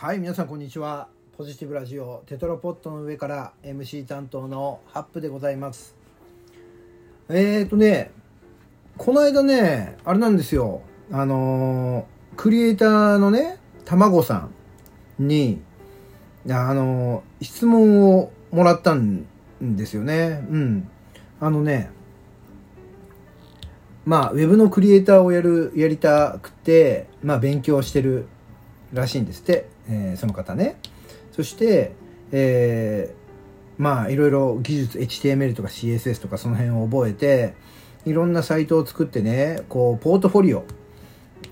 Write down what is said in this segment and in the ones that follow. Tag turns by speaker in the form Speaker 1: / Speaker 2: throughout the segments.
Speaker 1: はい皆さんこんにちは。ポジティブラジオテトラポットの上から MC 担当のハップでございます。えーとねこの間ねあれなんですよ。あのークリエイターのねたまごさんにあのー質問をもらったんですよね。うん。あのねまあ、ウェブのクリエイターをやる、やりたくて、まあ、勉強してるらしいんですって、えーその方ね。そして、えーまあ、いろいろ技術、HTML とか CSS とかその辺を覚えて、いろんなサイトを作ってね、こう、ポートフォリオ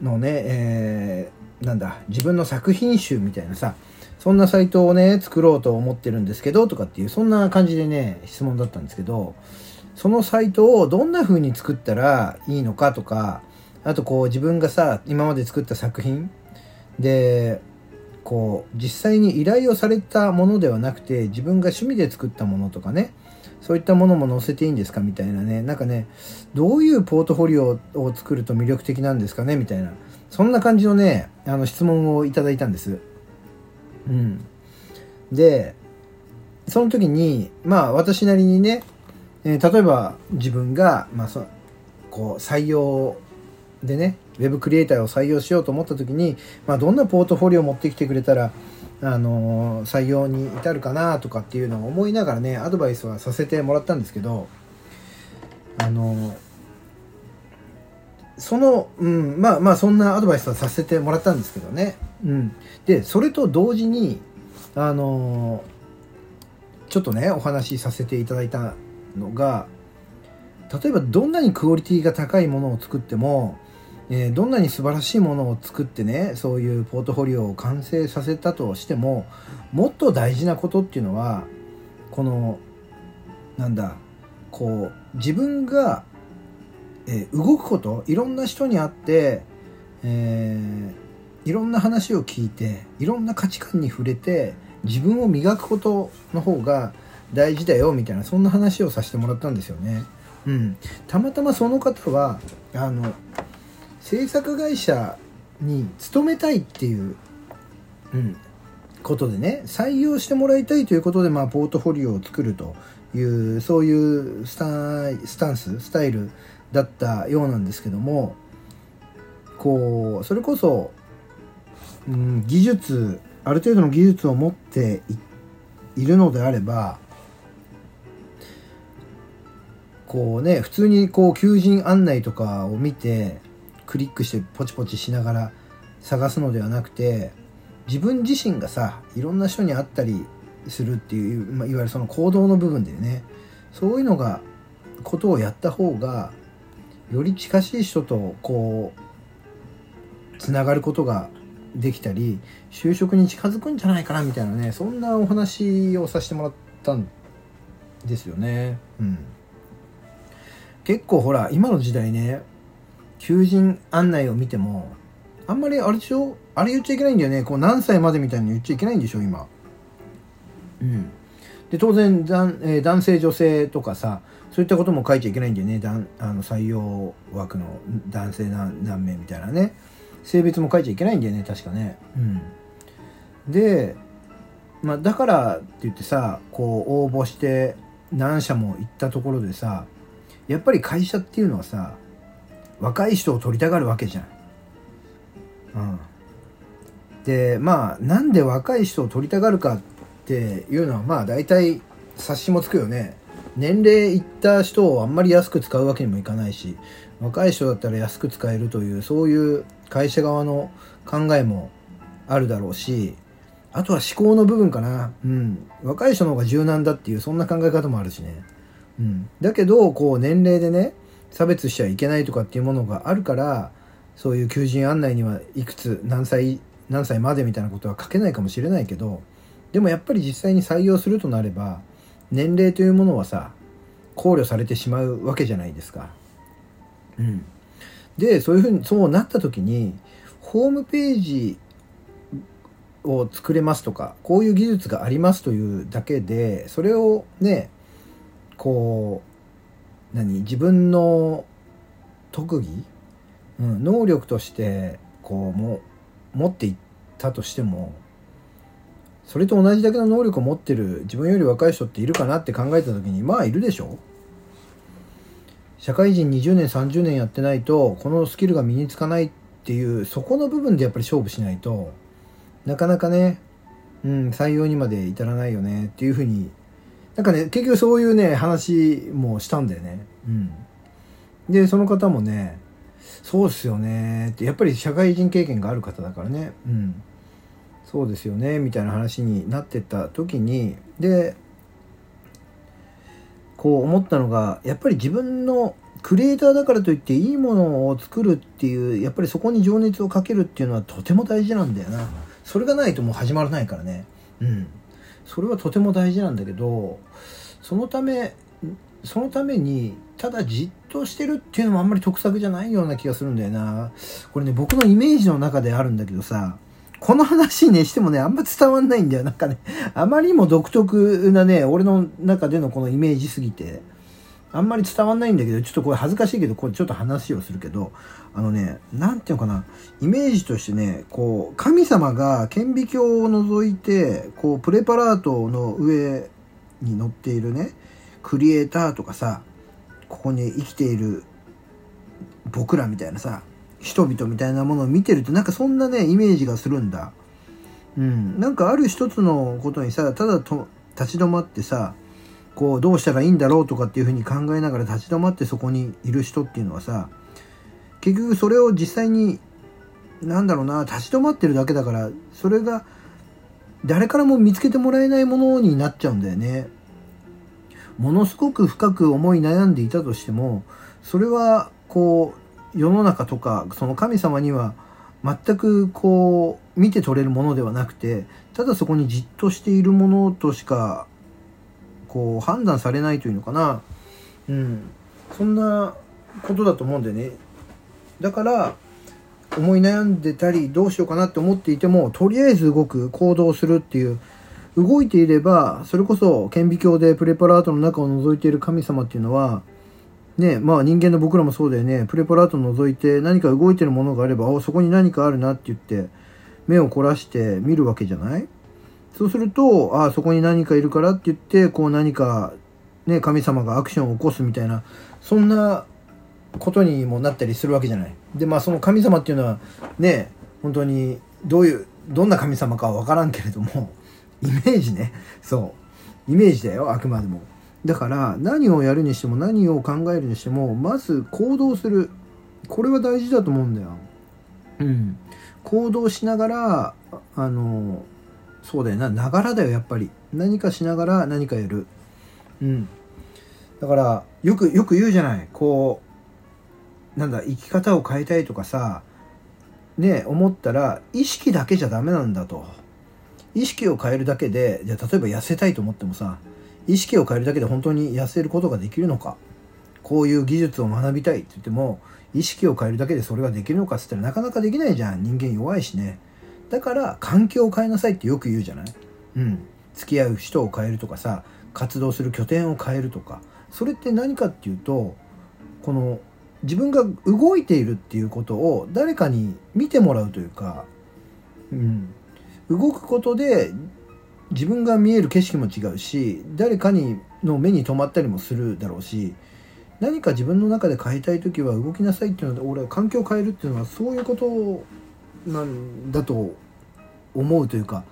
Speaker 1: のね、えーなんだ、自分の作品集みたいなさ、そんなサイトをね、作ろうと思ってるんですけど、とかっていう、そんな感じでね、質問だったんですけど、そのサイトをどんな風に作ったらいいのかとか、あとこう自分がさ、今まで作った作品で、こう実際に依頼をされたものではなくて自分が趣味で作ったものとかね、そういったものも載せていいんですかみたいなね、なんかね、どういうポートフォリオを作ると魅力的なんですかねみたいな、そんな感じのね、あの質問をいただいたんです。うん。で、その時に、まあ私なりにね、えー例えば自分が、まあ、そこう採用でねウェブクリエイターを採用しようと思った時に、まあ、どんなポートフォリオを持ってきてくれたら、あの採用に至るかなとかっていうのを思いながらねアドバイスはさせてもらったんですけどあのその、うん、まあまあそんなアドバイスはさせてもらったんですけどね、うん、でそれと同時にあのちょっとねお話しさせていただいたのが例えばどんなにクオリティが高いものを作っても、えーどんなに素晴らしいものを作ってねそういうポートフォリオを完成させたとしてももっと大事なことっていうのはこのなんだこう自分が、えー動くこといろんな人に会って、えーいろんな話を聞いていろんな価値観に触れて自分を磨くことの方が大事だよみたいなそんな話をさせてもらったんですよね。うん、たまたまその方はあの制作会社に勤めたいっていう、うん、ことでね採用してもらいたいということで、まあ、ポートフォリオを作るというそういうスタスタンススタイルだったようなんですけどもこうそれこそ、うん、技術ある程度の技術を持っていいるのであればこうね普通にこう求人案内とかを見てクリックしてポチポチしながら探すのではなくて自分自身がさいろんな人に会ったりするっていう、まあ、いわゆるその行動の部分でねそういうのがことをやった方がより近しい人とこうつながることができたり就職に近づくんじゃないかなみたいなねそんなお話をさせてもらったんですよね。うん、結構ほら今の時代ね求人案内を見てもあんまりあれでしょ？あれ言っちゃいけないんだよね。こう何歳までみたいに言っちゃいけないんでしょ今。うん、で当然男,、えー男性女性とかさそういったことも書いちゃいけないんだよね。あの採用枠の男性何何名みたいなね。性別も書いちゃいけないんだよね確かね。うん、で、まあ、だからって言ってさこう応募して何社も行ったところでさやっぱり会社っていうのはさ若い人を取りたがるわけじゃん。うん、でまあなんで若い人を取りたがるかっていうのはまあ大体察しもつくよね。年齢いった人をあんまり安く使うわけにもいかないし若い人だったら安く使えるというそういう会社側の考えもあるだろうしあとは思考の部分かな、うん、若い人の方が柔軟だっていうそんな考え方もあるしね、うん、だけどこう年齢でね差別しちゃいけないとかっていうものがあるからそういう求人案内にはいくつ何歳何歳までみたいなことは書けないかもしれないけどでもやっぱり実際に採用するとなれば年齢というものはさ考慮されてしまうわけじゃないですか。うん、でそういうふうにそうなった時にホームページを作れますとかこういう技術がありますというだけでそれをねこう何自分の特技、うん、能力としてこうも持っていったとしてもそれと同じだけの能力を持ってる自分より若い人っているかなって考えた時にまあいるでしょ社会人20年30年やってないとこのスキルが身につかないっていうそこの部分でやっぱり勝負しないとなかなかね、うん、採用にまで至らないよねっていうふうになんかね結局そういうね話もしたんだよね。うん。でその方もねそうっすよねってやっぱり社会人経験がある方だからね。うん。そうですよねみたいな話になってった時にでこう思ったのがやっぱり自分のクリエイターだからといっていいものを作るっていうやっぱりそこに情熱をかけるっていうのはとても大事なんだよな。それがないともう始まらないからね。うん。それはとても大事なんだけどそのためそのためにただじっとしてるっていうのもあんまり得策じゃないような気がするんだよなこれね僕のイメージの中であるんだけどさこの話ね、してもね、あんま伝わんないんだよ。なんかね、あまりにも独特なね、俺の中でのこのイメージすぎて、あんまり伝わんないんだけど、ちょっとこれ恥ずかしいけど、これちょっと話をするけど、あのね、なんていうのかな、イメージとしてね、こう、神様が顕微鏡を覗いて、こう、プレパラートの上に乗っているね、クリエイターとかさ、ここに生きている僕らみたいなさ、人々みたいなものを見てるとなんかそんなねイメージがするんだ。うん。なんかある一つのことにさただと立ち止まってさこうどうしたらいいんだろうとかっていうふうに考えながら立ち止まってそこにいる人っていうのはさ結局それを実際になんだろうな立ち止まってるだけだからそれが誰からも見つけてもらえないものになっちゃうんだよね。ものすごく深く思い悩んでいたとしてもそれはこう世の中とかその神様には全くこう見て取れるものではなくてただそこにじっとしているものとしかこう判断されないというのかな。うん。そんなことだと思うんだよね。だから思い悩んでたりどうしようかなって思っていてもとりあえず動く行動するっていう動いていればそれこそ顕微鏡でプレパラートの中を覗いている神様っていうのはね、まあ人間の僕らもそうだよね。プレパラート覗いて何か動いてるものがあれば、お、そこに何かあるなって言って、目を凝らして見るわけじゃない？そうすると、あ、そこに何かいるからって言って、こう何か、ね、神様がアクションを起こすみたいな、そんなことにもなったりするわけじゃない。で、まあその神様っていうのは、ね、本当にどういう、どんな神様かはわからんけれども、イメージね。そう。イメージだよ、あくまでも。だから何をやるにしても何を考えるにしてもまず行動するこれは大事だと思うんだよ。うん。行動しながらあのそうだよなながらだよやっぱり何かしながら何かやる。うん。だからよくよく言うじゃないこうなんだ生き方を変えたいとかさね思ったら意識だけじゃダメなんだと。意識を変えるだけでじゃ例えば痩せたいと思ってもさ意識を変えるだけで本当に痩せることができるのかこういう技術を学びたいって言っても意識を変えるだけでそれができるのかっつったらなかなかできないじゃん人間弱いしねだから環境を変えなさいってよく言うじゃない？うん。付き合う人を変えるとかさ活動する拠点を変えるとか。それって何かっていうとこの自分が動いているっていうことを誰かに見てもらうというか、うん、動くことで自分が見える景色も違うし誰かにの目に留まったりもするだろうし何か自分の中で変えたい時は動きなさいっていうので俺は環境を変えるっていうのはそういうことなんだと思うというか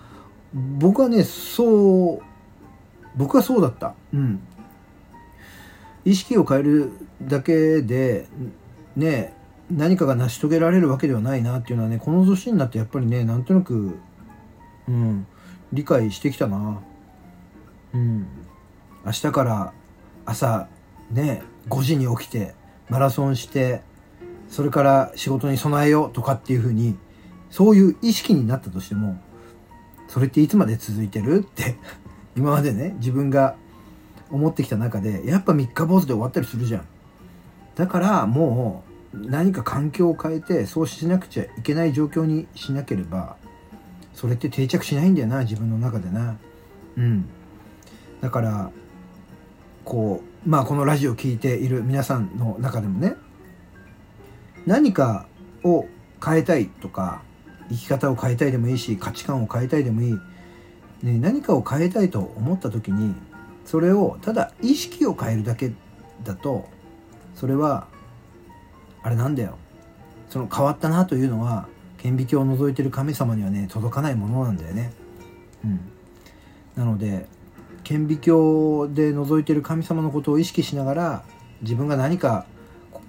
Speaker 1: 僕はねそう僕はそうだった。うん。意識を変えるだけでね何かが成し遂げられるわけではないなっていうのはねこの年になってやっぱりねなんとなくうん理解してきたな。うん。明日から朝ね5時に起きてマラソンしてそれから仕事に備えようとかっていうふうにそういう意識になったとしてもそれっていつまで続いてるって 今までね自分が思ってきた中でやっぱ三日坊主で終わったりするじゃん。だからもう何か環境を変えてそうしなくちゃいけない状況にしなければそれって定着しないんだよな自分の中でな。うん。だからこうまあこのラジオを聴いている皆さんの中でもね何かを変えたいとか生き方を変えたいでもいいし価値観を変えたいでもいい。ね、何かを変えたいと思った時にそれをただ意識を変えるだけだとそれはあれなんだよ。その変わったなというのは顕微鏡を覗いてる神様にはね届かないものなんだよね。うん、なので顕微鏡で覗いてる神様のことを意識しながら自分が何か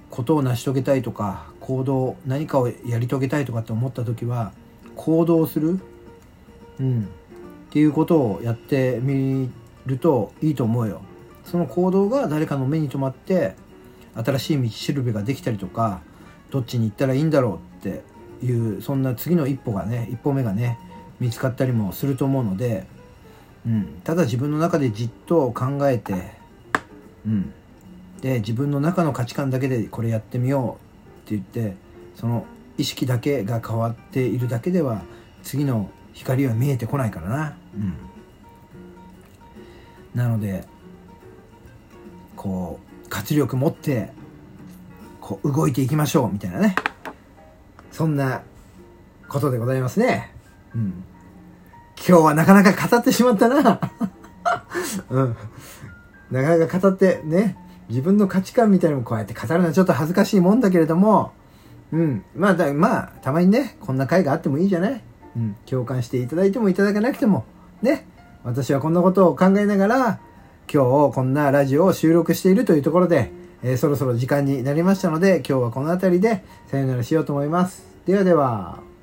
Speaker 1: ことを成し遂げたいとか行動何かをやり遂げたいとかって思った時は行動する、うん、っていうことをやってみるといいと思うよ。その行動が誰かの目に留まって新しい道しるべができたりとかどっちに行ったらいいんだろうっていうそんな次の一歩がね一歩目がね見つかったりもすると思うので、うん、ただ自分の中でじっと考えて、うん、で自分の中の価値観だけでこれやってみよう言ってその意識だけが変わっているだけでは次の光は見えてこないからな。うん、なのでこう活力持ってこう動いていきましょうみたいなねそんなことでございますね。うん。今日はなかなか語ってしまったな。うん。なかなか語ってね、自分の価値観みたいなのもこうやって語るのはちょっと恥ずかしいもんだけれども、うん。まあ、だまあ、たまにね、こんな会があってもいいじゃないうん。共感していただいてもいただかなくても、ね。私はこんなことを考えながら、今日こんなラジオを収録しているというところで、えー、そろそろ時間になりましたので、今日はこの辺りでさよならしようと思います。ではでは。